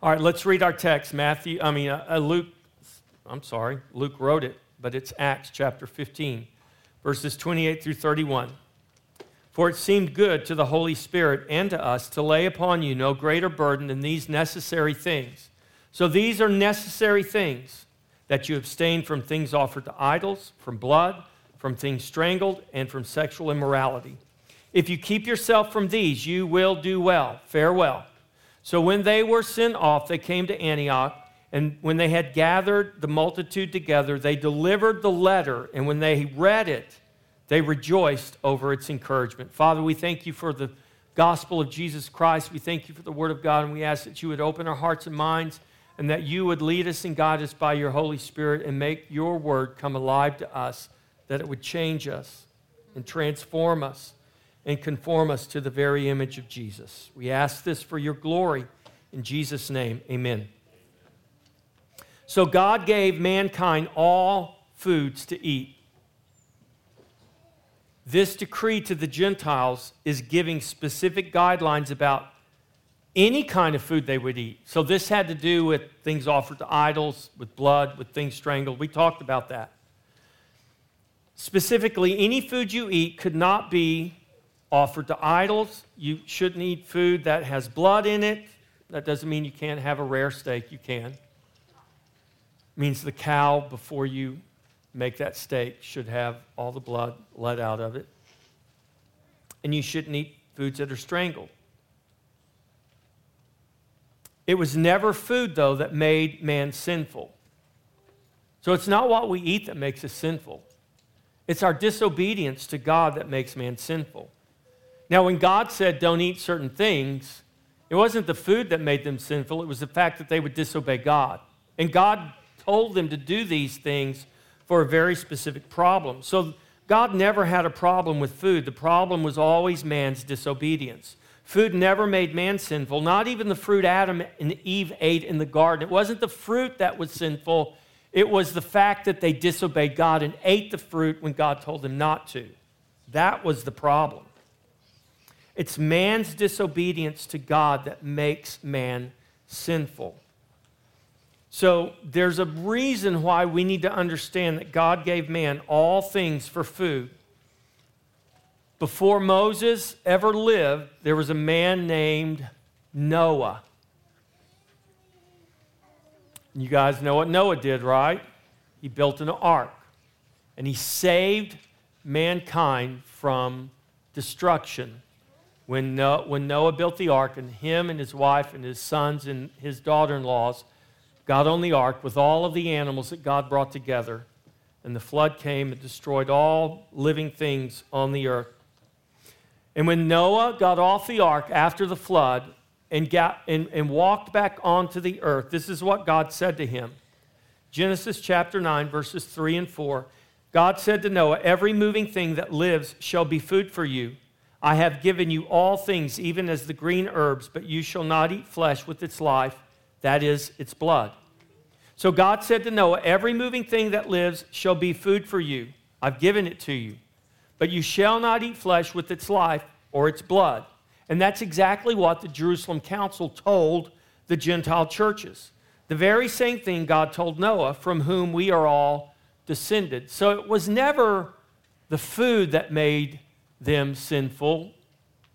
All right, let's read our text. Matthew, I mean, uh, uh, Luke, I'm sorry, Luke wrote it, but it's Acts chapter 15, verses 28 through 31. For it seemed good to the Holy Spirit and to us to lay upon you no greater burden than these necessary things. So these are necessary things that you abstain from things offered to idols, from blood, from things strangled, and from sexual immorality. If you keep yourself from these, you will do well. Farewell. So when they were sent off, they came to Antioch. And when they had gathered the multitude together, they delivered the letter. And when they read it, they rejoiced over its encouragement. Father, we thank you for the gospel of Jesus Christ. We thank you for the word of God. And we ask that you would open our hearts and minds and that you would lead us and guide us by your Holy Spirit and make your word come alive to us, that it would change us and transform us and conform us to the very image of Jesus. We ask this for your glory. In Jesus' name, amen. So God gave mankind all foods to eat. This decree to the Gentiles is giving specific guidelines about any kind of food they would eat. So this had to do with things offered to idols, with blood, with things strangled. We talked about that. Specifically, any food you eat could not be offered to idols. You shouldn't eat food that has blood in it. That doesn't mean you can't have a rare steak. You can. It means the cow, before you make that steak, should have all the blood let out of it. And you shouldn't eat foods that are strangled. It was never food, though, that made man sinful. So it's not what we eat that makes us sinful. It's our disobedience to God that makes man sinful. Now, when God said, don't eat certain things, it wasn't the food that made them sinful, it was the fact that they would disobey God. And God told them to do these things for a very specific problem. So God never had a problem with food. The problem was always man's disobedience. Food never made man sinful, not even the fruit Adam and Eve ate in the garden. It wasn't the fruit that was sinful, it was the fact that they disobeyed God and ate the fruit when God told them not to. That was the problem. It's man's disobedience to God that makes man sinful. So there's a reason why we need to understand that God gave man all things for food. Before Moses ever lived, there was a man named Noah. You guys know what Noah did, right? He built an ark and he saved mankind from destruction when Noah, when Noah built the ark, and him and his wife and his sons and his daughter in laws got on the ark with all of the animals that God brought together, and the flood came and destroyed all living things on the earth. And when Noah got off the ark after the flood and, got, and, and walked back onto the earth, this is what God said to him Genesis chapter 9, verses 3 and 4. God said to Noah, Every moving thing that lives shall be food for you. I have given you all things, even as the green herbs, but you shall not eat flesh with its life, that is, its blood. So God said to Noah, Every moving thing that lives shall be food for you. I've given it to you. But you shall not eat flesh with its life or its blood. And that's exactly what the Jerusalem Council told the Gentile churches. The very same thing God told Noah, from whom we are all descended. So it was never the food that made them sinful,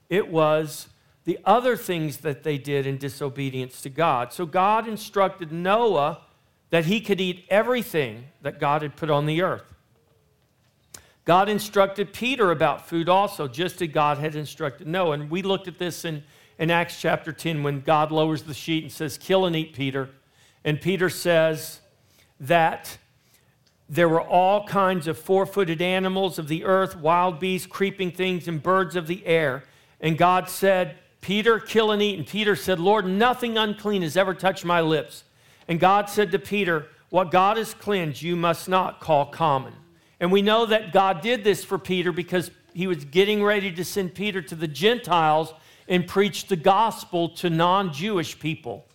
it was the other things that they did in disobedience to God. So God instructed Noah that he could eat everything that God had put on the earth. God instructed Peter about food also, just as God had instructed Noah. And we looked at this in, in Acts chapter 10 when God lowers the sheet and says, Kill and eat, Peter. And Peter says that there were all kinds of four footed animals of the earth, wild beasts, creeping things, and birds of the air. And God said, Peter, kill and eat. And Peter said, Lord, nothing unclean has ever touched my lips. And God said to Peter, What God has cleansed, you must not call common. And we know that God did this for Peter because he was getting ready to send Peter to the Gentiles and preach the gospel to non Jewish people.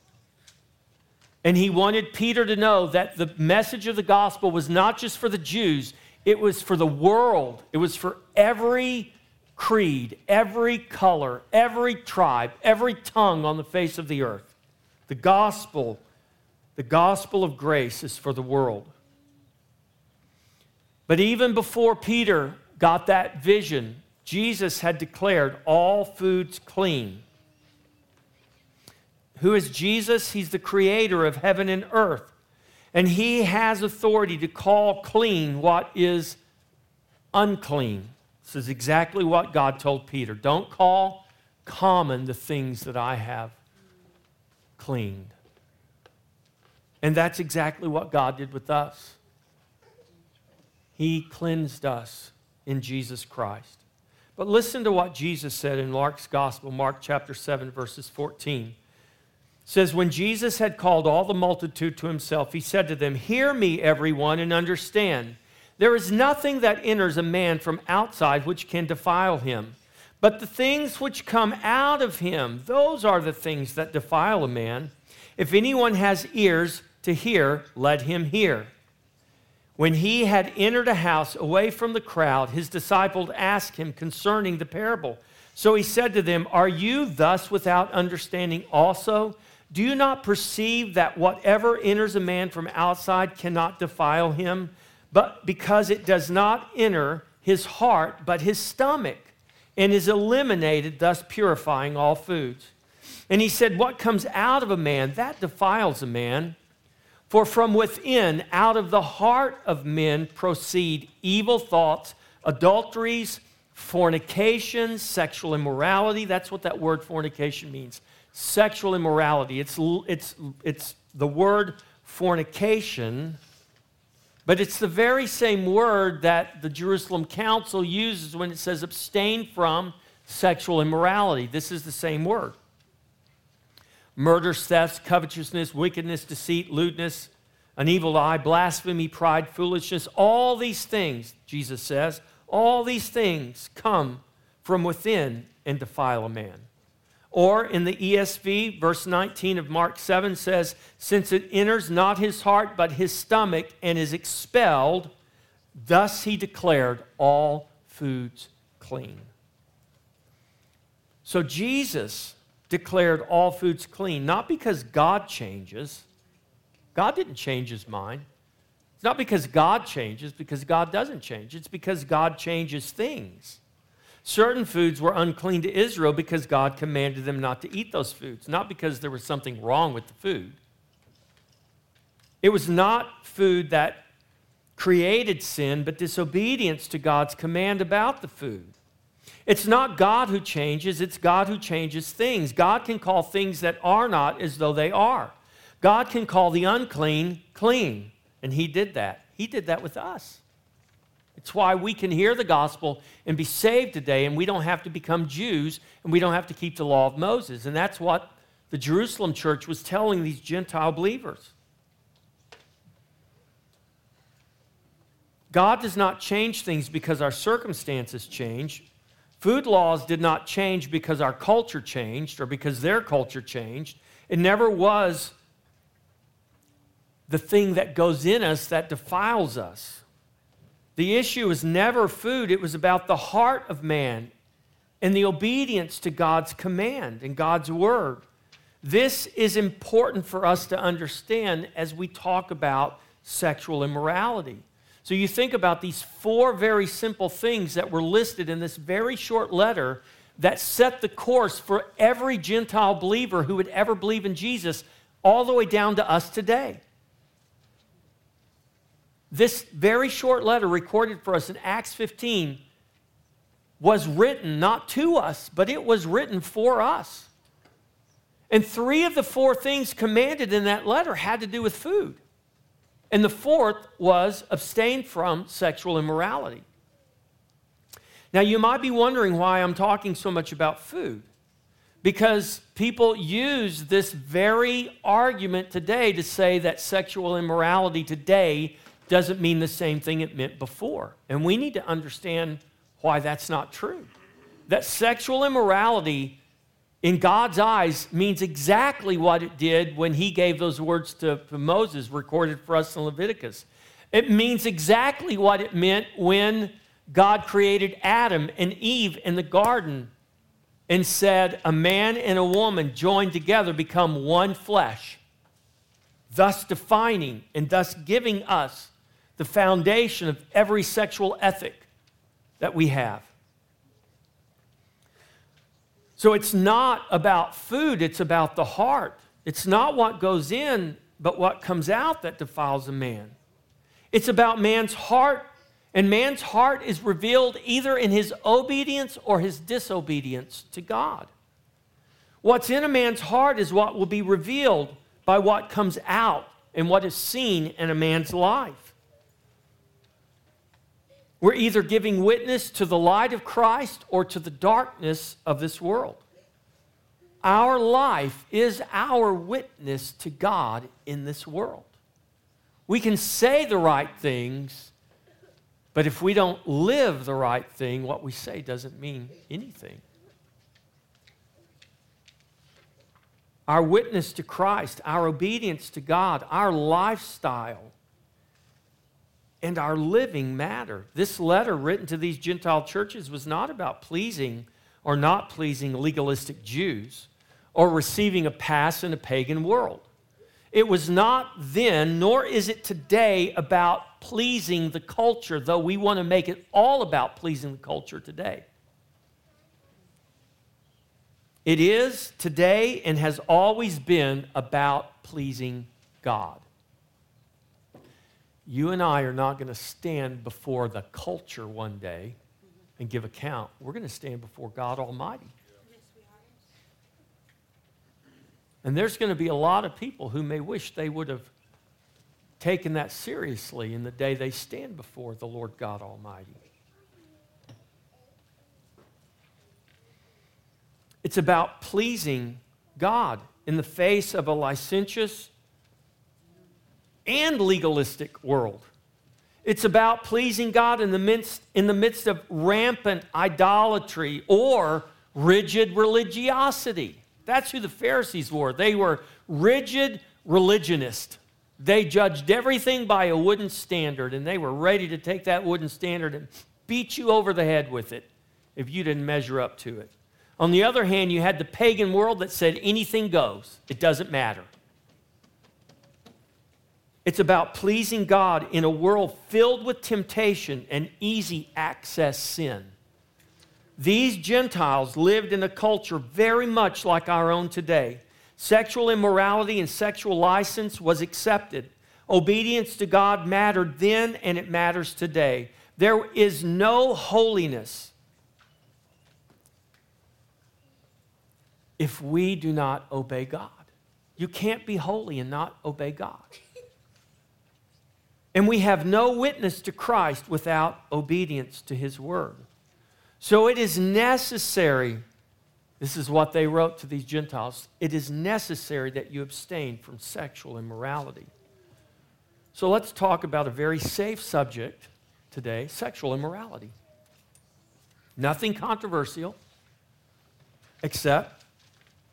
And he wanted Peter to know that the message of the gospel was not just for the Jews, it was for the world. It was for every creed, every color, every tribe, every tongue on the face of the earth. The gospel, the gospel of grace is for the world. But even before Peter got that vision, Jesus had declared all foods clean. Who is Jesus? He's the creator of heaven and earth. And he has authority to call clean what is unclean. This is exactly what God told Peter. Don't call common the things that I have cleaned. And that's exactly what God did with us. He cleansed us in Jesus Christ. But listen to what Jesus said in Mark's Gospel, Mark chapter 7, verses 14. Says, When Jesus had called all the multitude to himself, he said to them, Hear me, everyone, and understand. There is nothing that enters a man from outside which can defile him. But the things which come out of him, those are the things that defile a man. If anyone has ears to hear, let him hear. When he had entered a house away from the crowd, his disciples asked him concerning the parable. So he said to them, Are you thus without understanding also? Do you not perceive that whatever enters a man from outside cannot defile him, but because it does not enter his heart, but his stomach, and is eliminated, thus purifying all foods? And he said, What comes out of a man, that defiles a man. For from within, out of the heart of men, proceed evil thoughts, adulteries, fornications, sexual immorality. That's what that word fornication means sexual immorality. It's, it's, it's the word fornication, but it's the very same word that the Jerusalem Council uses when it says abstain from sexual immorality. This is the same word murder, thefts, covetousness, wickedness, deceit, lewdness, an evil eye, blasphemy, pride, foolishness. All these things, Jesus says, all these things come from within and defile a man. Or in the ESV, verse 19 of Mark 7 says, Since it enters not his heart, but his stomach, and is expelled, thus he declared all foods clean. So Jesus declared all foods clean, not because God changes. God didn't change his mind. It's not because God changes, because God doesn't change. It's because God changes things. Certain foods were unclean to Israel because God commanded them not to eat those foods, not because there was something wrong with the food. It was not food that created sin, but disobedience to God's command about the food. It's not God who changes, it's God who changes things. God can call things that are not as though they are. God can call the unclean clean, and He did that. He did that with us. It's why we can hear the gospel and be saved today, and we don't have to become Jews, and we don't have to keep the law of Moses. And that's what the Jerusalem church was telling these Gentile believers. God does not change things because our circumstances change. Food laws did not change because our culture changed or because their culture changed. It never was the thing that goes in us that defiles us. The issue is never food, it was about the heart of man and the obedience to God's command and God's word. This is important for us to understand as we talk about sexual immorality. So you think about these four very simple things that were listed in this very short letter that set the course for every Gentile believer who would ever believe in Jesus, all the way down to us today. This very short letter recorded for us in Acts 15 was written not to us, but it was written for us. And three of the four things commanded in that letter had to do with food. And the fourth was abstain from sexual immorality. Now, you might be wondering why I'm talking so much about food. Because people use this very argument today to say that sexual immorality today doesn't mean the same thing it meant before. And we need to understand why that's not true. That sexual immorality in God's eyes means exactly what it did when he gave those words to, Moses, recorded for us in Leviticus. It means exactly what it meant when God created Adam and Eve in the garden and said, A man and a woman joined together become one flesh, thus defining and thus giving us the foundation of every sexual ethic that we have. So it's not about food, it's about the heart. It's not what goes in, but what comes out that defiles a man. It's about man's heart and man's heart is revealed either in his obedience or his disobedience to God. What's in a man's heart is what will be revealed by what comes out and what is seen in a man's life. We're either giving witness to the light of Christ or to the darkness of this world. Our life is our witness to God in this world. We can say the right things but if we don't live the right thing, what we say doesn't mean anything. Our witness to Christ, our obedience to God, our lifestyle, and our living matter. This letter written to these Gentile churches was not about pleasing or not pleasing legalistic Jews or receiving a pass in a pagan world. It was not then, nor is it today, about pleasing the culture, though we want to make it all about pleasing the culture today. It is today and has always been about pleasing God. You and I are not going to stand before the culture one day and give account. We're going to stand before God Almighty. And there's going to be a lot of people who may wish they would have taken that seriously in the day they stand before the Lord God Almighty. It's about pleasing God in the face of a licentious and legalistic world. It's about pleasing God in the midst, in the midst of rampant idolatry or rigid religiosity. That's who the Pharisees were. They were rigid religionists. They judged everything by a wooden standard, and they were ready to take that wooden standard and beat you over the head with it if you didn't measure up to it. On the other hand, you had the pagan world that said anything goes, it doesn't matter. It's about pleasing God in a world filled with temptation and easy access sin. These Gentiles lived in a culture very much like our own today. Sexual immorality and sexual license was accepted. Obedience to God mattered then and it matters today. There is no holiness if we do not obey God. You can't be holy and not obey God. And we have no witness to Christ without obedience to his word. So it is necessary, this is what they wrote to these Gentiles, it is necessary that you abstain from sexual immorality. So let's talk about a very safe subject today sexual immorality. Nothing controversial, except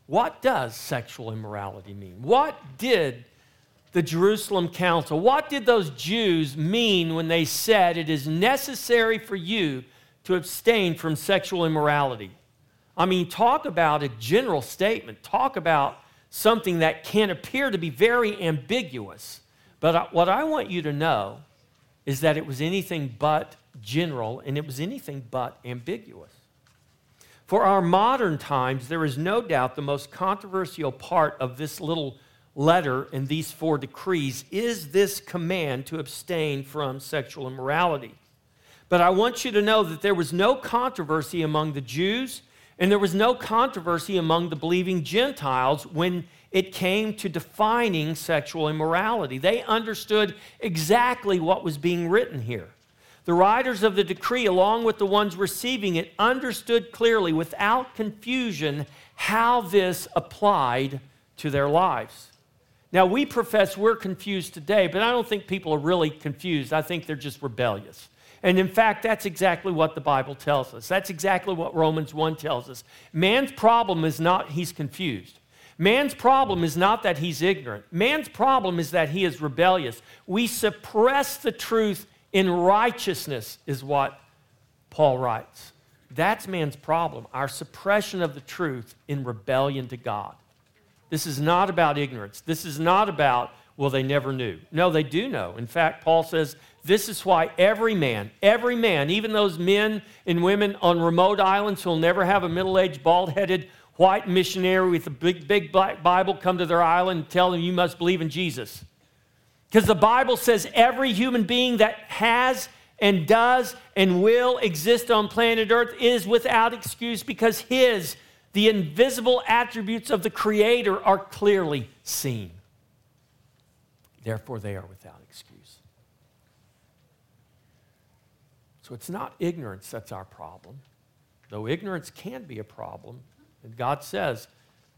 what does sexual immorality mean? What did the Jerusalem Council, what did those Jews mean when they said it is necessary for you to abstain from sexual immorality. I mean, talk about a general statement, talk about something that can appear to be very ambiguous. But what I want you to know is that it was anything but general and it was anything but ambiguous. For our modern times, there is no doubt the most controversial part of this little letter in these four decrees is this command to abstain from sexual immorality. But I want you to know that there was no controversy among the Jews and there was no controversy among the believing Gentiles when it came to defining sexual immorality. They understood exactly what was being written here. The writers of the decree, along with the ones receiving it, understood clearly, without confusion, how this applied to their lives. Now, we profess we're confused today, but I don't think people are really confused. I think they're just rebellious. And in fact, that's exactly what the Bible tells us. That's exactly what Romans 1 tells us. Man's problem is not he's confused. Man's problem is not that he's ignorant. Man's problem is that he is rebellious. We suppress the truth in righteousness, is what Paul writes. That's man's problem, our suppression of the truth in rebellion to God. This is not about ignorance. This is not about, well, they never knew. No, they do know. In fact, Paul says, this is why every man, every man, even those men and women on remote islands who'll never have a middle aged, bald headed white missionary with a big, big black Bible come to their island and tell them you must believe in Jesus. Because the Bible says every human being that has and does and will exist on planet Earth is without excuse because His, the invisible attributes of the Creator, are clearly seen. Therefore, they are without excuse. So it's not ignorance that's our problem, though ignorance can be a problem. And God says,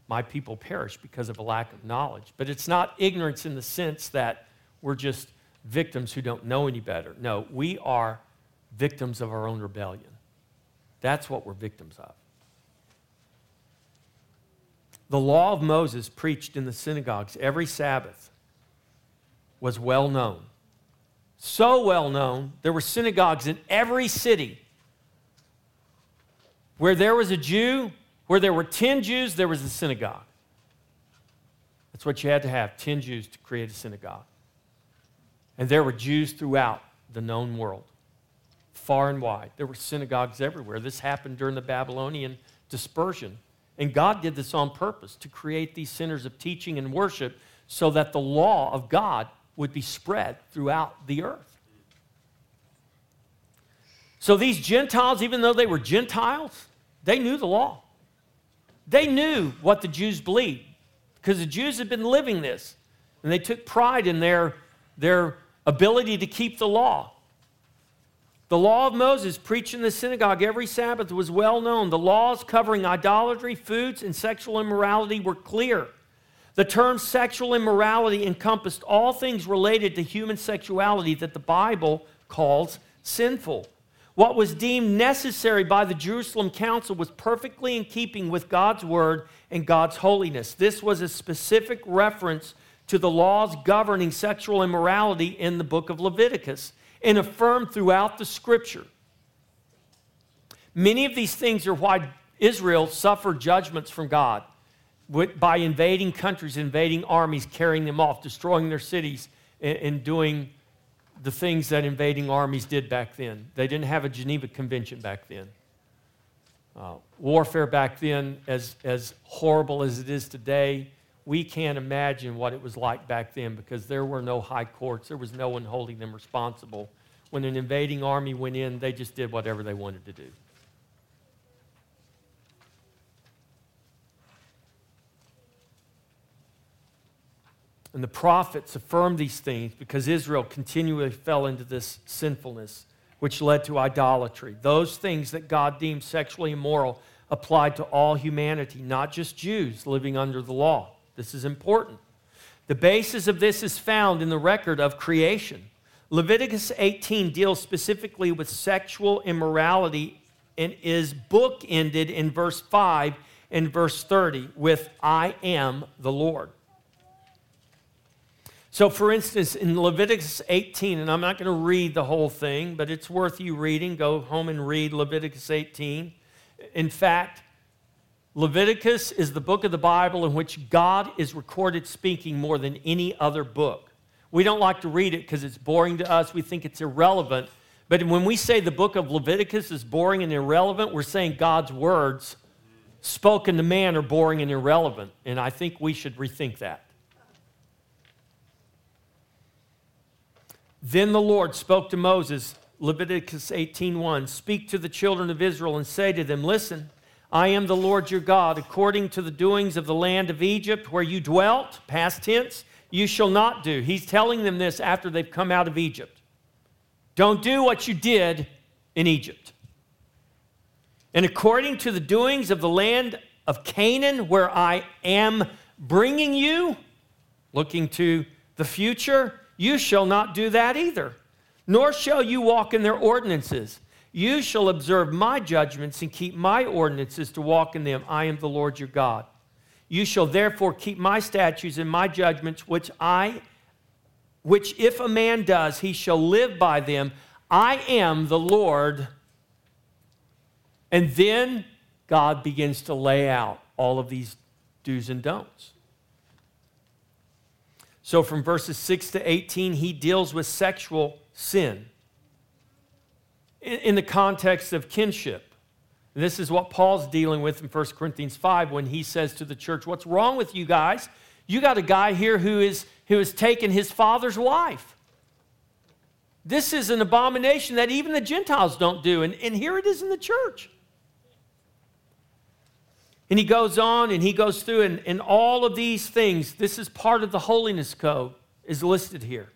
My people perish because of a lack of knowledge. But it's not ignorance in the sense that we're just victims who don't know any better. No, we are victims of our own rebellion. That's what we're victims of. The law of Moses preached in the synagogues every Sabbath was well known. So well known, there were synagogues in every city. Where there was a Jew, where there were 10 Jews, there was a synagogue. That's what you had to have 10 Jews to create a synagogue. And there were Jews throughout the known world, far and wide. There were synagogues everywhere. This happened during the Babylonian dispersion. And God did this on purpose to create these centers of teaching and worship so that the law of God would be spread throughout the earth. So these Gentiles, even though they were Gentiles, they knew the law. They knew what the Jews believed because the Jews had been living this. And they took pride in their, their ability to keep the law. The law of Moses, preached in the synagogue every Sabbath, was well known. The laws covering idolatry, foods, and sexual immorality were clear. The term sexual immorality encompassed all things related to human sexuality that the Bible calls sinful. What was deemed necessary by the Jerusalem Council was perfectly in keeping with God's word and God's holiness. This was a specific reference to the laws governing sexual immorality in the book of Leviticus and affirmed throughout the scripture. Many of these things are why Israel suffered judgments from God by invading countries, invading armies, carrying them off, destroying their cities, and doing the things that invading armies did back then. They didn't have a Geneva Convention back then. Uh, warfare back then, as, as horrible as it is today, we can't imagine what it was like back then because there were no high courts. There was no one holding them responsible. When an invading army went in, they just did whatever they wanted to do. And the prophets affirmed these things because Israel continually fell into this sinfulness, which led to idolatry. Those things that God deemed sexually immoral applied to all humanity, not just Jews living under the law. This is important. The basis of this is found in the record of creation. Leviticus 18 deals specifically with sexual immorality and is bookended in verse 5 and verse 30 with, I am the Lord. So, for instance, in Leviticus 18, and I'm not going to read the whole thing, but it's worth you reading. Go home and read Leviticus 18. In fact, Leviticus is the book of the Bible in which God is recorded speaking more than any other book. We don't like to read it because it's boring to us. We think it's irrelevant. But when we say the book of Leviticus is boring and irrelevant, we're saying God's words spoken to man are boring and irrelevant. And I think we should rethink that. Then the Lord spoke to Moses, Leviticus 18:1, "Speak to the children of Israel and say to them, listen, I am the Lord your God. According to the doings of the land of Egypt where you dwelt, past tense, you shall not do. He's telling them this after they've come out of Egypt. Don't do what you did in Egypt. And according to the doings of the land of Canaan, where I am bringing you, looking to the future, you shall not do that either, nor shall you walk in their ordinances. You shall observe my judgments and keep my ordinances to walk in them. I am the Lord your God. You shall therefore keep my statutes and my judgments, which I which if a man does, he shall live by them. I am the Lord And then God begins to lay out all of these do's and don'ts. So from verses 6 to 18, he deals with sexual sin in the context of kinship. This is what Paul's dealing with in 1 Corinthians 5 when he says to the church, What's wrong with you guys? You got a guy here who is who has taken his father's wife. This is an abomination that even the Gentiles don't do. And, and here it is in the church. And he goes on and he goes through, and, and all of these things, this is part of the holiness code, is listed here.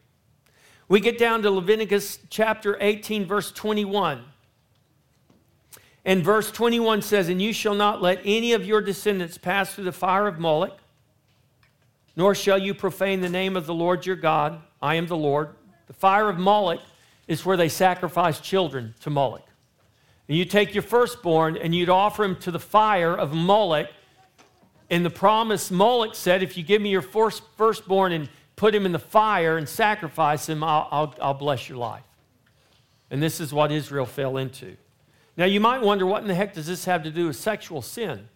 We get down to Leviticus chapter 18, verse 21. And verse 21 says, And you shall not let any of your descendants pass through the fire of Moloch, nor shall you profane the name of the Lord your God. I am the Lord. The fire of Moloch is where they sacrifice children to Moloch. And you take your firstborn and you'd offer him to the fire of Moloch. And the promise Moloch said, If you give me your first, firstborn and put him in the fire and sacrifice him, I'll, I'll, I'll bless your life. And this is what Israel fell into. Now, you might wonder what in the heck does this have to do with sexual sin?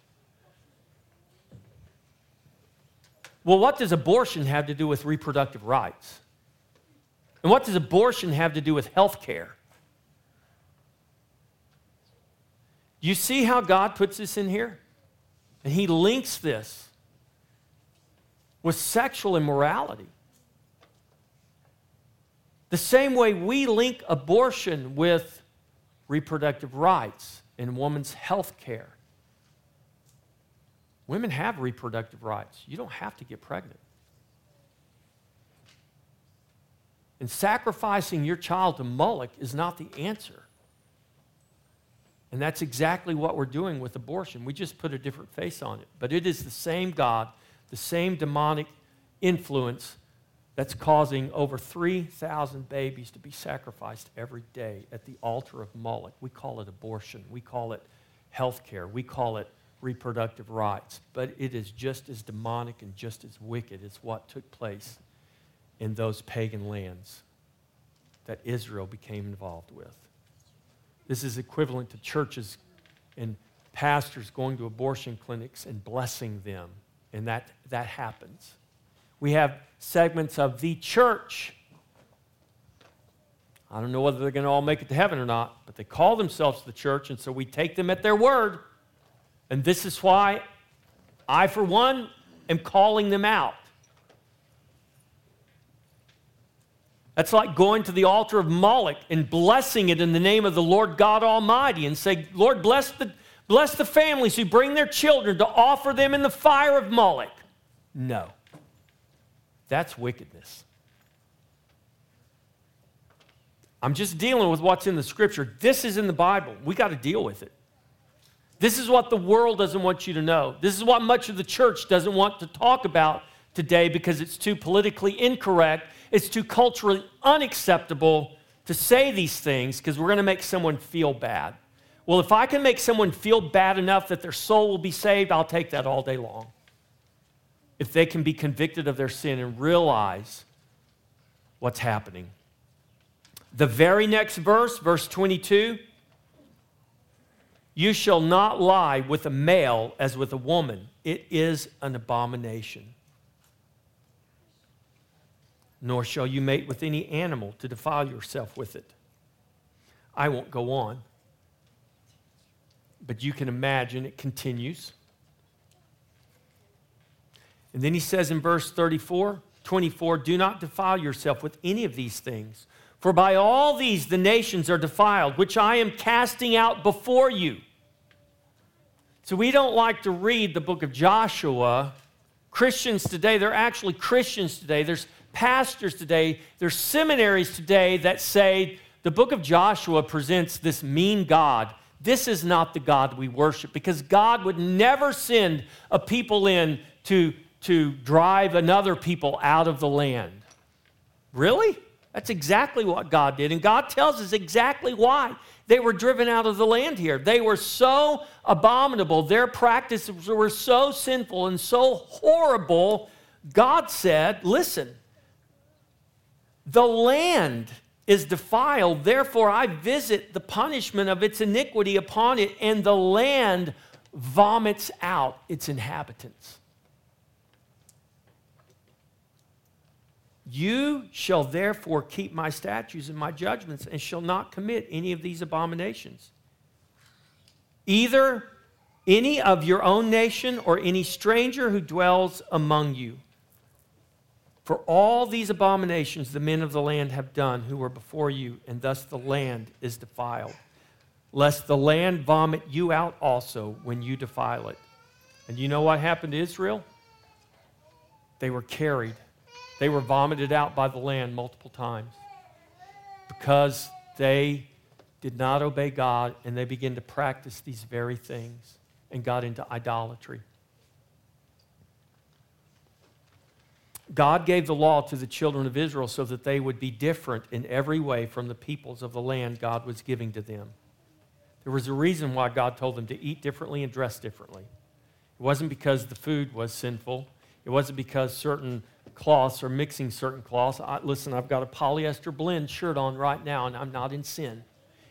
Well, what does abortion have to do with reproductive rights? And what does abortion have to do with health care? You see how God puts this in here? And He links this with sexual immorality. The same way we link abortion with reproductive rights and woman's health care. Women have reproductive rights. You don't have to get pregnant. And sacrificing your child to Moloch is not the answer. And that's exactly what we're doing with abortion. We just put a different face on it. But it is the same God, the same demonic influence that's causing over 3,000 babies to be sacrificed every day at the altar of Moloch. We call it abortion. We call it health care. We call it reproductive rights. But it is just as demonic and just as wicked as what took place in those pagan lands that Israel became involved with. This is equivalent to churches and pastors going to abortion clinics and blessing them. And that, that happens. We have segments of the church. I don't know whether they're going to all make it to heaven or not, but they call themselves the church, and so we take them at their word. And this is why I, for one, am calling them out. That's like going to the altar of Moloch and blessing it in the name of the Lord God Almighty and say, Lord, bless the, bless the families who bring their children to offer them in the fire of Moloch. No. That's wickedness. I'm just dealing with what's in the scripture. This is in the Bible. We got to deal with it. This is what the world doesn't want you to know. This is what much of the church doesn't want to talk about today because it's too politically incorrect, it's too culturally unacceptable to say these things because we're going to make someone feel bad. Well, if I can make someone feel bad enough that their soul will be saved, I'll take that all day long if they can be convicted of their sin and realize what's happening. The very next verse, verse 22 You shall not lie with a male as with a woman, it is an abomination. Nor shall you mate with any animal to defile yourself with it. I won't go on, but you can imagine it continues. And then he says in verse 34, 24, do not defile yourself with any of these things. For by all these the nations are defiled, which I am casting out before you. So we don't like to read the book of Joshua. Christians today, they're actually Christians today. There's pastors today, there's seminaries today that say the book of Joshua presents this mean God. This is not the God we worship because God would never send a people in to to drive another people out of the land. Really? That's exactly what God did. And God tells us exactly why they were driven out of the land here. They were so abominable, their practices were so sinful and so horrible. God said, Listen, the land is defiled. Therefore, I visit the punishment of its iniquity upon it, and the land vomits out its inhabitants. You shall therefore keep my statutes and my judgments, and shall not commit any of these abominations. Either any of your own nation or any stranger who dwells among you. For all these abominations the men of the land have done who were before you, and thus the land is defiled. Lest the land vomit you out also when you defile it. And you know what happened to Israel? They were carried, they were vomited out by the land multiple times because they did not obey God and they began to practice these very things and got into idolatry. God gave the law to the children of Israel so that they would be different in every way from the peoples of the land God was giving to them. There was a reason why God told them to eat differently and dress differently. It wasn't because the food was sinful, it wasn't because certain cloths or mixing certain cloths. I, listen, I've got a polyester blend shirt on right now, and I'm not in sin.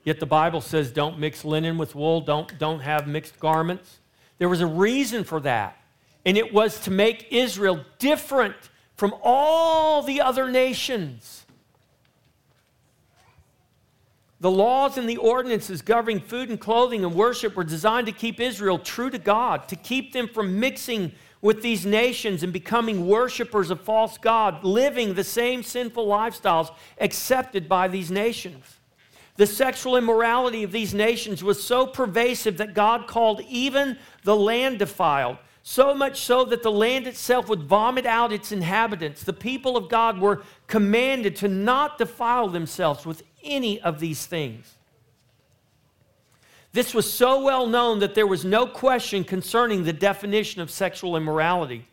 Yet the Bible says don't mix linen with wool, don't, don't have mixed garments. There was a reason for that, and it was to make Israel different from all the other nations. The laws and the ordinances governing food and clothing and worship were designed to keep Israel true to God, to keep them from mixing with these nations and becoming worshipers of false God, living the same sinful lifestyles accepted by these nations. The sexual immorality of these nations was so pervasive that God called even the land defiled so much so that the land itself would vomit out its inhabitants. The people of God were commanded to not defile themselves with any of these things. This was so well known that there was no question concerning the definition of sexual immorality.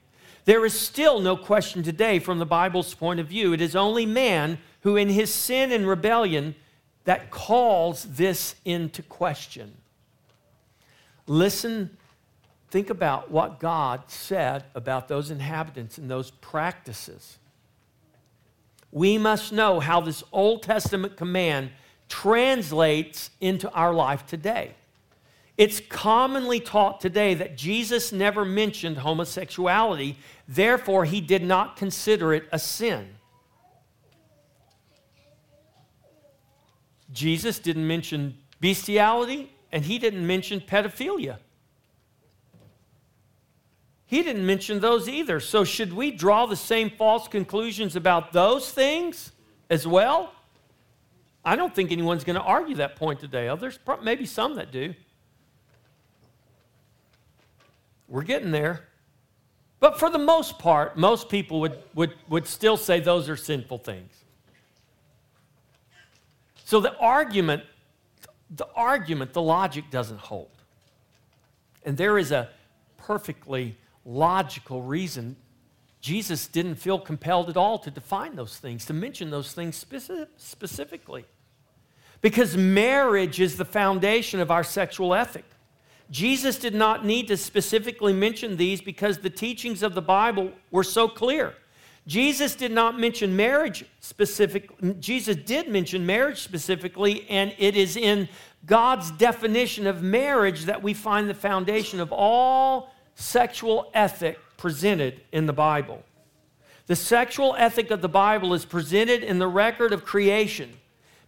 There is still no question today from the Bible's point of view. It is only man who, in his sin and rebellion, that calls this into question. Listen Think about what God said about those inhabitants and those practices. We must know how this Old Testament command translates into our life today. It's commonly taught today that Jesus never mentioned homosexuality, therefore, he did not consider it a sin. Jesus didn't mention bestiality, and he didn't mention pedophilia. He didn't mention those either. So, should we draw the same false conclusions about those things as well? I don't think anyone's going to argue that point today. Oh, there's maybe some that do. We're getting there. But for the most part, most people would, would, would still say those are sinful things. So the argument, the argument, the logic doesn't hold. And there is a perfectly logical reason, Jesus didn't feel compelled at all to define those things, to mention those things specifically. Because marriage is the foundation of our sexual ethic. Jesus did not need to specifically mention these because the teachings of the Bible were so clear. Jesus did not mention marriage specific Jesus did mention marriage specifically and it is in God's definition of marriage that we find the foundation of all sexual ethic presented in the Bible. The sexual ethic of the Bible is presented in the record of creation.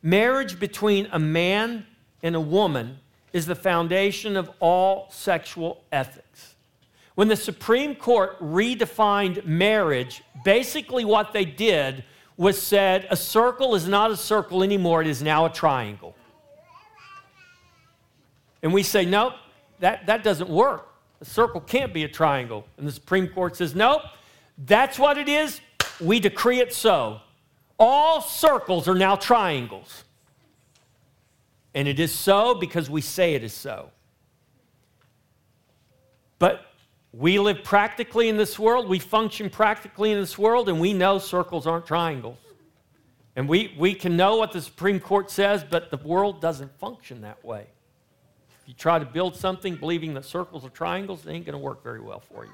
Marriage between a man and a woman is the foundation of all sexual ethics. When the Supreme Court redefined marriage, basically what they did was said a circle is not a circle anymore, it is now a triangle. And we say, nope, that, that doesn't work. A circle can't be a triangle. And the Supreme Court says, nope, that's what it is. We decree it so. All circles are now triangles. And it is so because we say it is so. But we live practically in this world, we function practically in this world, and we know circles aren't triangles. And we, we can know what the Supreme Court says, but the world doesn't function that way. If you try to build something believing that circles are triangles, it ain't going to work very well for you.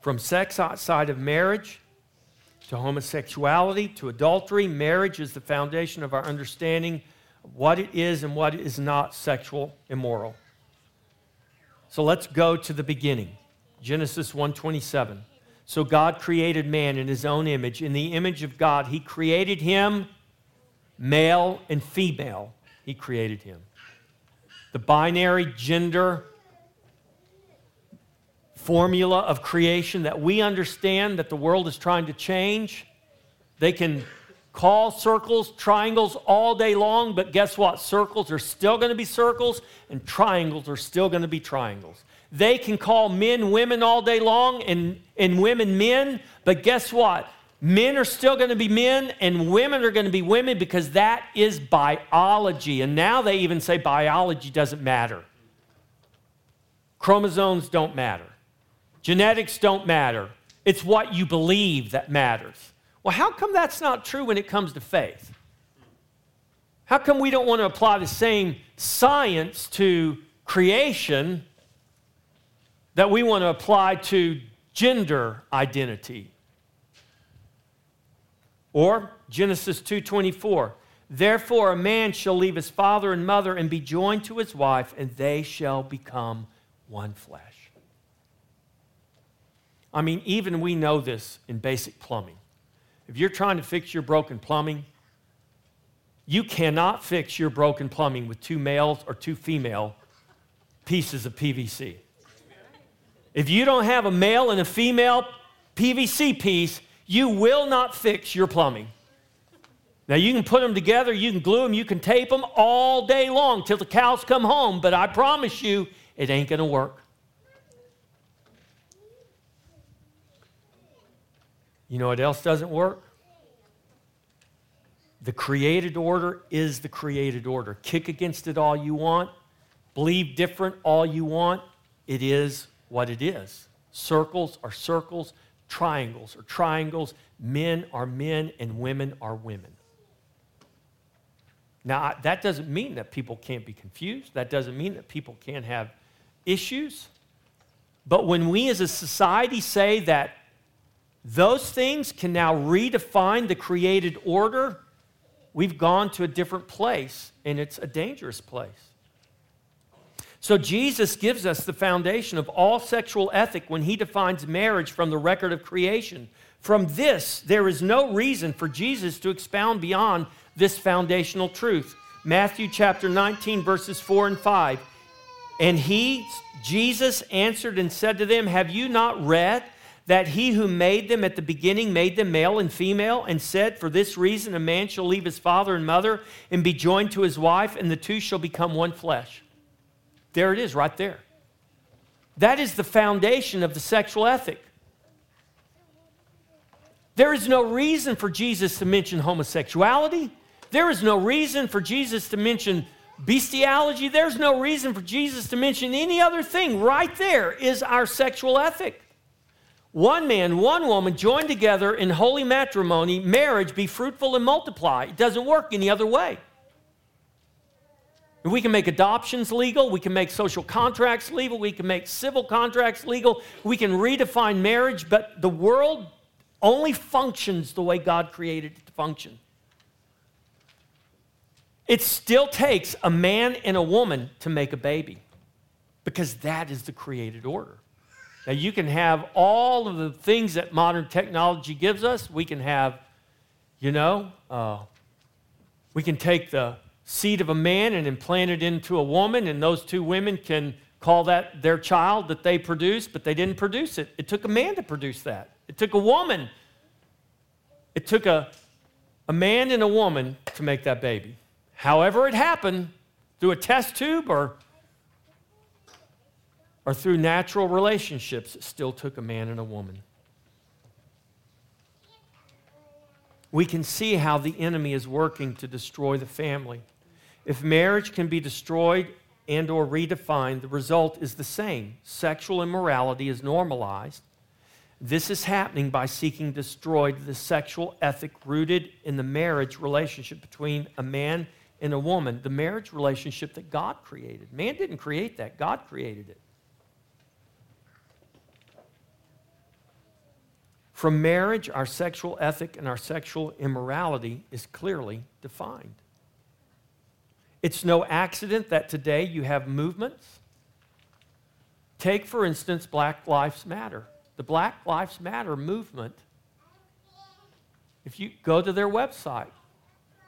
From sex outside of marriage to homosexuality to adultery, marriage is the foundation of our understanding of what it is and what is not sexual immoral. So let's go to the beginning. Genesis 1:27. So God created man in his own image. In the image of God, he created him male and female. He created him. The binary gender formula of creation that we understand that the world is trying to change. They can call circles triangles all day long, but guess what? Circles are still going to be circles and triangles are still going to be triangles. They can call men women all day long and, and women men, but guess what? Men are still going to be men and women are going to be women because that is biology. And now they even say biology doesn't matter. Chromosomes don't matter. Genetics don't matter. It's what you believe that matters. Well, how come that's not true when it comes to faith? How come we don't want to apply the same science to creation that we want to apply to gender identity? Or Genesis 2:24, therefore a man shall leave his father and mother and be joined to his wife and they shall become one flesh. I mean, even we know this in basic plumbing. If you're trying to fix your broken plumbing, you cannot fix your broken plumbing with two males or two female pieces of PVC. If you don't have a male and a female PVC piece, you will not fix your plumbing. Now, you can put them together, you can glue them, you can tape them all day long till the cows come home, but I promise you, it ain't gonna work. You know what else doesn't work? The created order is the created order. Kick against it all you want, believe different all you want. It is what it is. Circles are circles, triangles are triangles, men are men, and women are women. Now, that doesn't mean that people can't be confused. That doesn't mean that people can't have issues. But when we as a society say that those things can now redefine the created order. We've gone to a different place, and it's a dangerous place. So, Jesus gives us the foundation of all sexual ethic when he defines marriage from the record of creation. From this, there is no reason for Jesus to expound beyond this foundational truth. Matthew chapter 19, verses 4 and 5. And he, Jesus, answered and said to them, Have you not read? that he who made them at the beginning made them male and female, and said, For this reason a man shall leave his father and mother and be joined to his wife, and the two shall become one flesh. There it is, right there. That is the foundation of the sexual ethic. There is no reason for Jesus to mention homosexuality. There is no reason for Jesus to mention bestiality. There's no reason for Jesus to mention any other thing. Right there is our sexual ethic one man, one woman joined together in holy matrimony, marriage, be fruitful and multiply. It doesn't work any other way. We can make adoptions legal. We can make social contracts legal. We can make civil contracts legal. We can redefine marriage, but the world only functions the way God created it to function. It still takes a man and a woman to make a baby because that is the created order. Now, you can have all of the things that modern technology gives us. We can have, you know, uh, we can take the seed of a man and implant it into a woman, and those two women can call that their child that they produced, but they didn't produce it. It took a man to produce that, it took a woman. It took a, a man and a woman to make that baby. However, it happened through a test tube or or through natural relationships, it still took a man and a woman. We can see how the enemy is working to destroy the family. If marriage can be destroyed and or redefined, the result is the same. Sexual immorality is normalized. This is happening by seeking to destroy the sexual ethic rooted in the marriage relationship between a man and a woman, the marriage relationship that God created. Man didn't create that, God created it. From marriage, our sexual ethic and our sexual immorality is clearly defined. It's no accident that today you have movements. Take, for instance, Black Lives Matter. The Black Lives Matter movement, if you go to their website,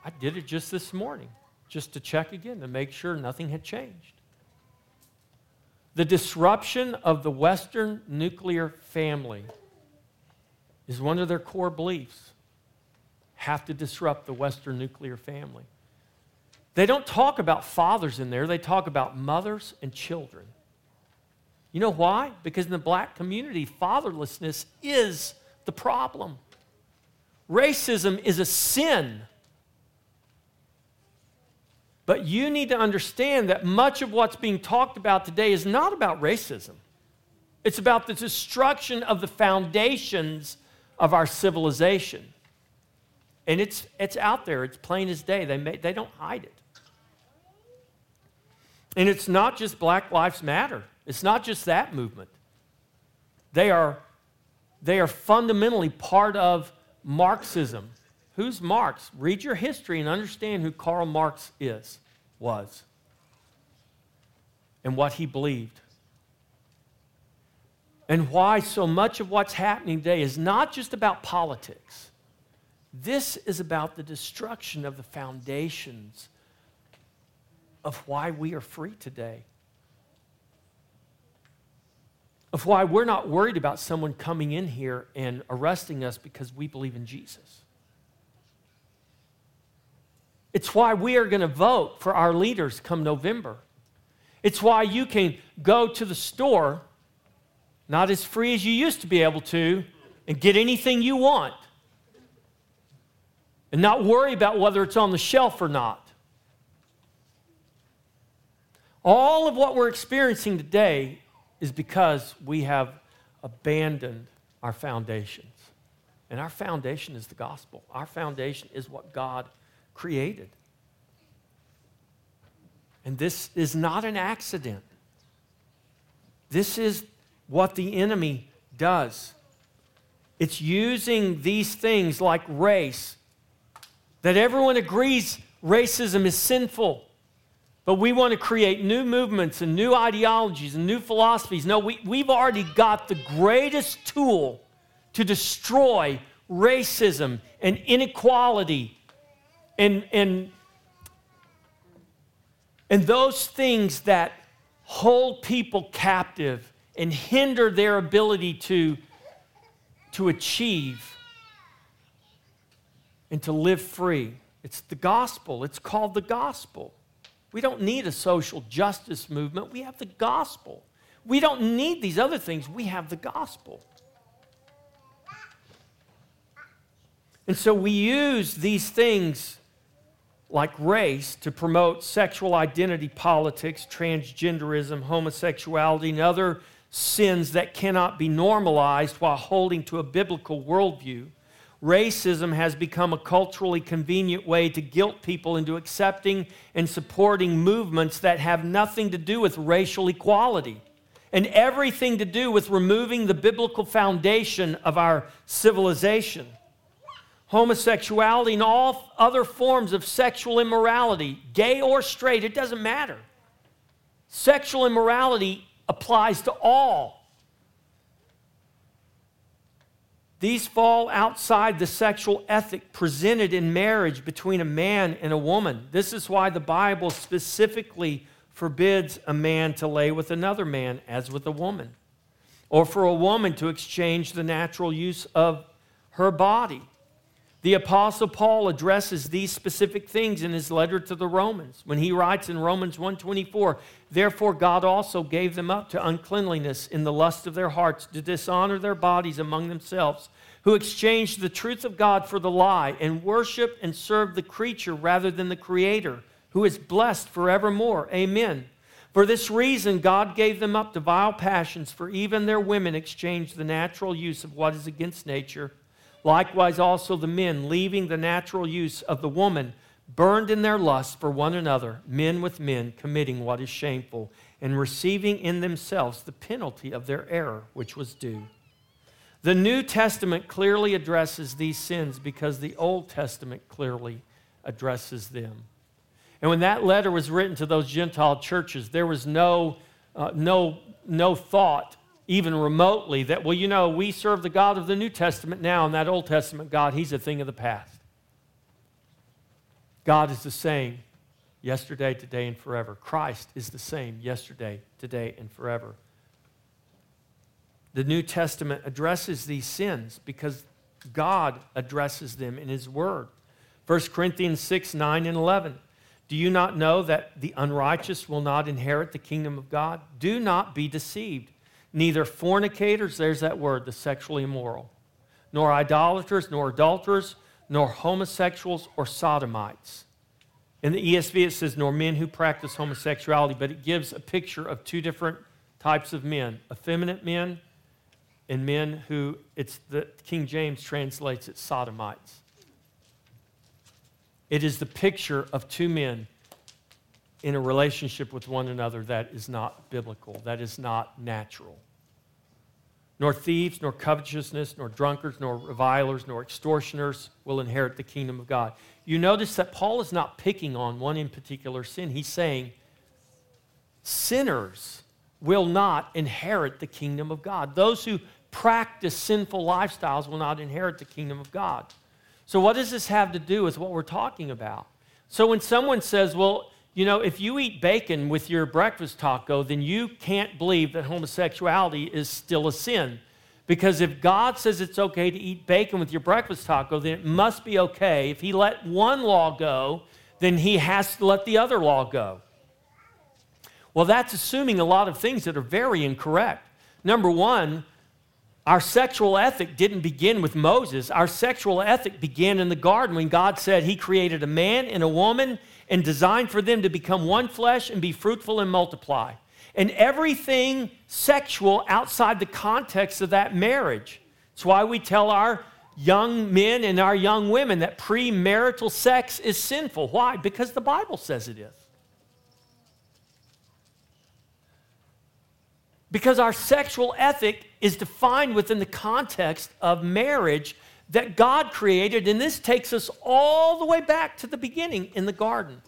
I did it just this morning, just to check again to make sure nothing had changed. The disruption of the Western nuclear family is one of their core beliefs. Have to disrupt the Western nuclear family. They don't talk about fathers in there, they talk about mothers and children. You know why? Because in the black community, fatherlessness is the problem. Racism is a sin. But you need to understand that much of what's being talked about today is not about racism. It's about the destruction of the foundations of our civilization. And it's, it's out there, it's plain as day. They, may, they don't hide it. And it's not just Black Lives Matter, it's not just that movement. They are, they are fundamentally part of Marxism. Who's Marx? Read your history and understand who Karl Marx is, was, and what he believed and why so much of what's happening today is not just about politics. This is about the destruction of the foundations of why we are free today. Of why we're not worried about someone coming in here and arresting us because we believe in Jesus. It's why we are going to vote for our leaders come November. It's why you can go to the store not as free as you used to be able to, and get anything you want. And not worry about whether it's on the shelf or not. All of what we're experiencing today is because we have abandoned our foundations. And our foundation is the gospel. Our foundation is what God created. And this is not an accident. This is what the enemy does. It's using these things like race, that everyone agrees racism is sinful, but we want to create new movements and new ideologies and new philosophies. No, we, we've already got the greatest tool to destroy racism and inequality and, and, and those things that hold people captive and hinder their ability to, to achieve and to live free. It's the gospel. It's called the gospel. We don't need a social justice movement. We have the gospel. We don't need these other things. We have the gospel. And so we use these things like race to promote sexual identity politics, transgenderism, homosexuality, and other sins that cannot be normalized while holding to a biblical worldview. Racism has become a culturally convenient way to guilt people into accepting and supporting movements that have nothing to do with racial equality and everything to do with removing the biblical foundation of our civilization. Homosexuality and all other forms of sexual immorality, gay or straight, it doesn't matter. Sexual immorality applies to all. These fall outside the sexual ethic presented in marriage between a man and a woman. This is why the Bible specifically forbids a man to lay with another man as with a woman, or for a woman to exchange the natural use of her body. The apostle Paul addresses these specific things in his letter to the Romans when he writes in Romans 1:24, "Therefore God also gave them up to uncleanliness in the lust of their hearts to dishonor their bodies among themselves, who exchanged the truth of God for the lie and worship and serve the creature rather than the creator, who is blessed forevermore." Amen. For this reason God gave them up to vile passions, for even their women exchanged the natural use of what is against nature Likewise, also the men, leaving the natural use of the woman, burned in their lust for one another, men with men, committing what is shameful, and receiving in themselves the penalty of their error, which was due. The New Testament clearly addresses these sins because the Old Testament clearly addresses them. And when that letter was written to those Gentile churches, there was no, uh, no, no thought, even remotely, that, well, you know, we serve the God of the New Testament now, and that Old Testament God, he's a thing of the past. God is the same yesterday, today, and forever. Christ is the same yesterday, today, and forever. The New Testament addresses these sins because God addresses them in His Word. 1 Corinthians 6 9 and 11. Do you not know that the unrighteous will not inherit the kingdom of God? Do not be deceived. Neither fornicators, there's that word, the sexually immoral, nor idolaters, nor adulterers, nor homosexuals or sodomites. In the ESV, it says, nor men who practice homosexuality, but it gives a picture of two different types of men effeminate men and men who, it's the King James translates it sodomites. It is the picture of two men in a relationship with one another that is not biblical, that is not natural. Nor thieves, nor covetousness, nor drunkards, nor revilers, nor extortioners will inherit the kingdom of God. You notice that Paul is not picking on one in particular sin. He's saying sinners will not inherit the kingdom of God. Those who practice sinful lifestyles will not inherit the kingdom of God. So, what does this have to do with what we're talking about? So, when someone says, well, you know, if you eat bacon with your breakfast taco, then you can't believe that homosexuality is still a sin. Because if God says it's okay to eat bacon with your breakfast taco, then it must be okay. If He let one law go, then He has to let the other law go. Well, that's assuming a lot of things that are very incorrect. Number one, our sexual ethic didn't begin with Moses. Our sexual ethic began in the garden when God said He created a man and a woman and designed for them to become one flesh and be fruitful and multiply. And everything sexual outside the context of that marriage. That's why we tell our young men and our young women that premarital sex is sinful. Why? Because the Bible says it is. Because our sexual ethic is defined within the context of marriage that God created, and this takes us all the way back to the beginning in the garden.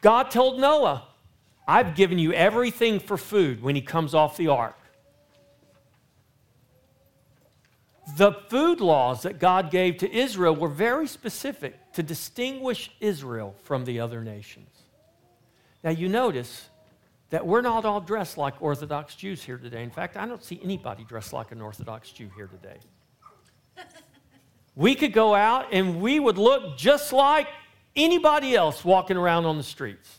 God told Noah, I've given you everything for food when he comes off the ark. The food laws that God gave to Israel were very specific to distinguish Israel from the other nations. Now, you notice that we're not all dressed like Orthodox Jews here today. In fact, I don't see anybody dressed like an Orthodox Jew here today. We could go out and we would look just like anybody else walking around on the streets.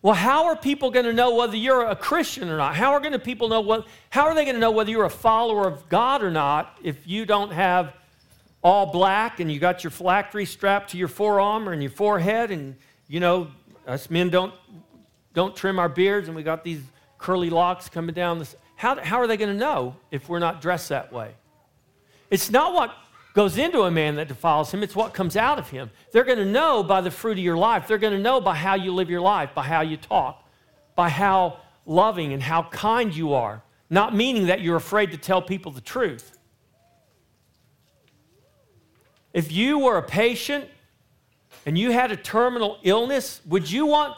Well, how are people going to know whether you're a Christian or not? How are going to people know what how are they going to know whether you're a follower of God or not if you don't have all black and you got your phylactery strapped to your forearm or in your forehead and you know us men don't don't trim our beards and we got these curly locks coming down. This. How, how are they going to know if we're not dressed that way? It's not what goes into a man that defiles him, it's what comes out of him. They're going to know by the fruit of your life. They're going to know by how you live your life, by how you talk, by how loving and how kind you are. Not meaning that you're afraid to tell people the truth. If you were a patient and you had a terminal illness, would you want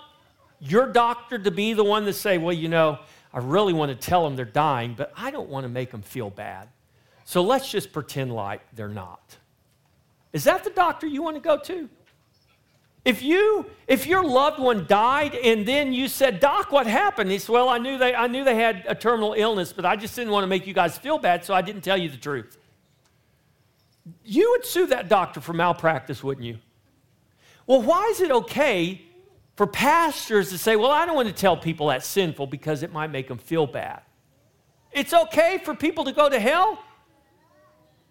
your doctor to be the one to say, well, you know, I really want to tell them they're dying, but I don't want to make them feel bad. So let's just pretend like they're not. Is that the doctor you want to go to? If you if your loved one died and then you said, "Doc, what happened?" He said, "Well, I knew they I knew they had a terminal illness, but I just didn't want to make you guys feel bad, so I didn't tell you the truth." You would sue that doctor for malpractice, wouldn't you? Well, why is it okay for pastors to say, well, I don't want to tell people that's sinful because it might make them feel bad. It's okay for people to go to hell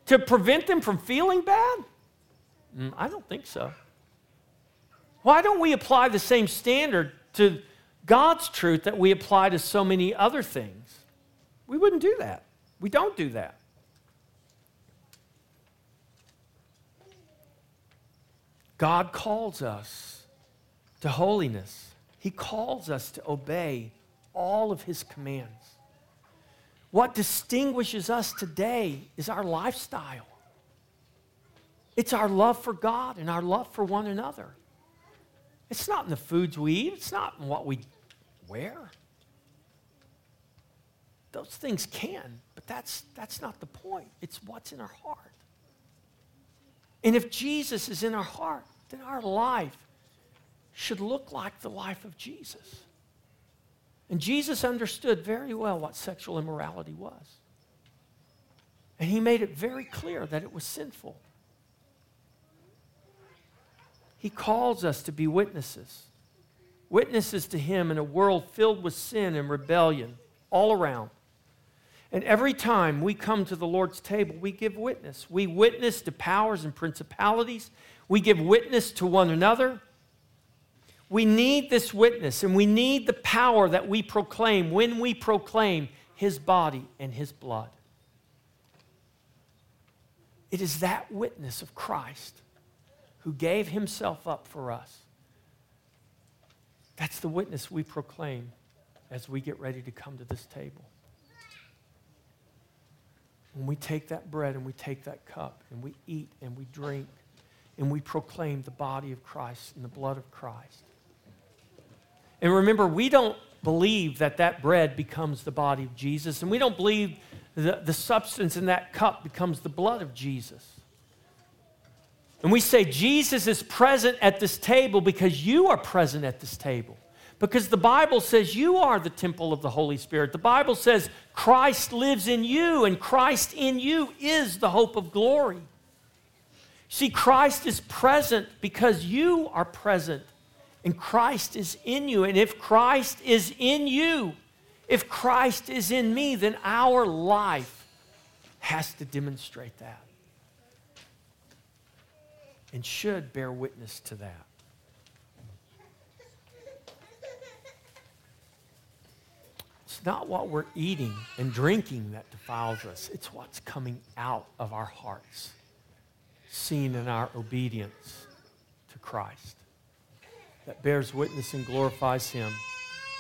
to prevent them from feeling bad? Mm, I don't think so. Why don't we apply the same standard to God's truth that we apply to so many other things? We wouldn't do that. We don't do that. God calls us to holiness. He calls us to obey all of his commands. What distinguishes us today is our lifestyle. It's our love for God and our love for one another. It's not in the foods we eat, it's not in what we wear. Those things can, but that's, that's not the point. It's what's in our heart. And if Jesus is in our heart, then our life should look like the life of Jesus. And Jesus understood very well what sexual immorality was. And he made it very clear that it was sinful. He calls us to be witnesses. Witnesses to him in a world filled with sin and rebellion all around. And every time we come to the Lord's table, we give witness. We witness to powers and principalities. We give witness to one another. We need this witness, and we need the power that we proclaim when we proclaim His body and His blood. It is that witness of Christ who gave Himself up for us. That's the witness we proclaim as we get ready to come to this table when we take that bread and we take that cup and we eat and we drink and we proclaim the body of Christ and the blood of Christ. And remember, we don't believe that that bread becomes the body of Jesus, and we don't believe the, the substance in that cup becomes the blood of Jesus. And we say Jesus is present at this table because you are present at this table. Because the Bible says you are the temple of the Holy Spirit. The Bible says Christ lives in you, and Christ in you is the hope of glory. See, Christ is present because you are present, and Christ is in you. And if Christ is in you, if Christ is in me, then our life has to demonstrate that and should bear witness to that. It's not what we're eating and drinking that defiles us, it's what's coming out of our hearts, seen in our obedience to Christ, that bears witness and glorifies Him.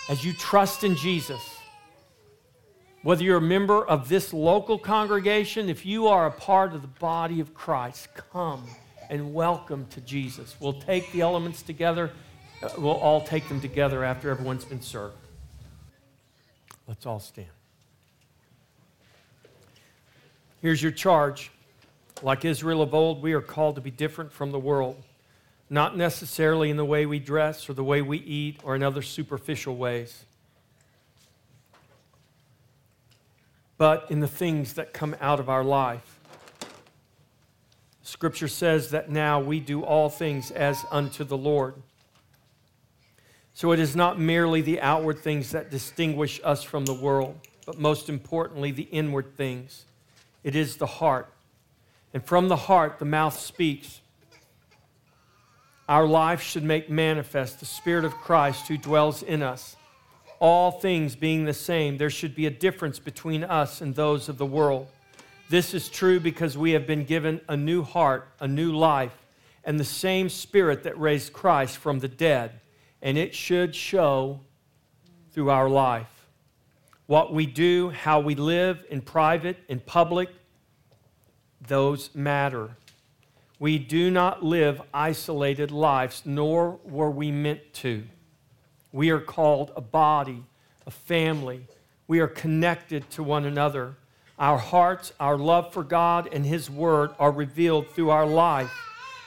As you trust in Jesus, whether you're a member of this local congregation, if you are a part of the body of Christ, come and welcome to Jesus. We'll take the elements together. Uh, we'll all take them together after everyone's been served. Let's all stand. Here's your charge. Like Israel of old, we are called to be different from the world, not necessarily in the way we dress or the way we eat or in other superficial ways, but in the things that come out of our life. Scripture says that now we do all things as unto the Lord. So it is not merely the outward things that distinguish us from the world, but most importantly, the inward things. It is the heart. And from the heart, the mouth speaks. Our life should make manifest the Spirit of Christ who dwells in us. All things being the same, there should be a difference between us and those of the world. This is true because we have been given a new heart, a new life, and the same Spirit that raised Christ from the dead and it should show through our life. What we do, how we live in private, in public, those matter. We do not live isolated lives, nor were we meant to. We are called a body, a family. We are connected to one another. Our hearts, our love for God and His Word are revealed through our life.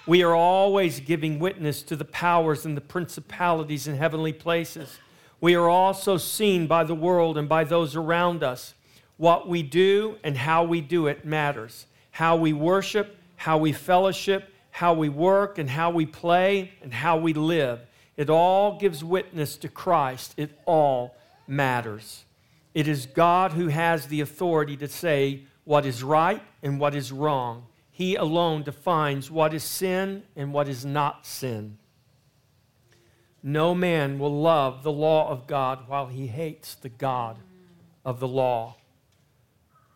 We are always giving witness to the powers and the principalities in heavenly places. We are also seen by the world and by those around us. What we do and how we do it matters. How we worship, how we fellowship, how we work, and how we play, and how we live. It all gives witness to Christ. It all matters. It is God who has the authority to say what is right and what is wrong. He alone defines what is sin and what is not sin. No man will love the law of God while he hates the God of the law.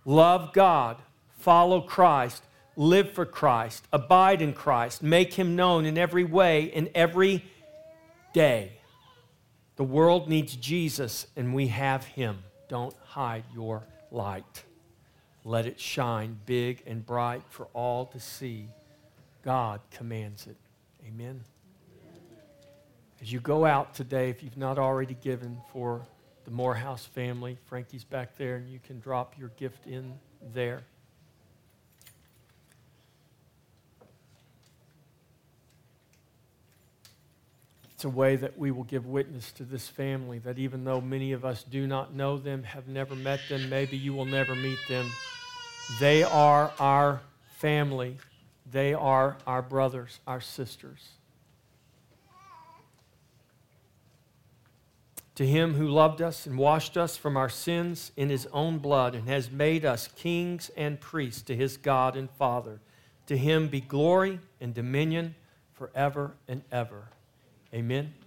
Love God, follow Christ, live for Christ, abide in Christ, make him known in every way, in every day. The world needs Jesus, and we have him. Don't hide your light. Let it shine big and bright for all to see. God commands it. Amen. As you go out today, if you've not already given for the Morehouse family, Frankie's back there, and you can drop your gift in there. It's a way that we will give witness to this family that even though many of us do not know them, have never met them, maybe you will never meet them, they are our family. They are our brothers, our sisters. To him who loved us and washed us from our sins in his own blood and has made us kings and priests to his God and Father, to him be glory and dominion forever and ever. Amen.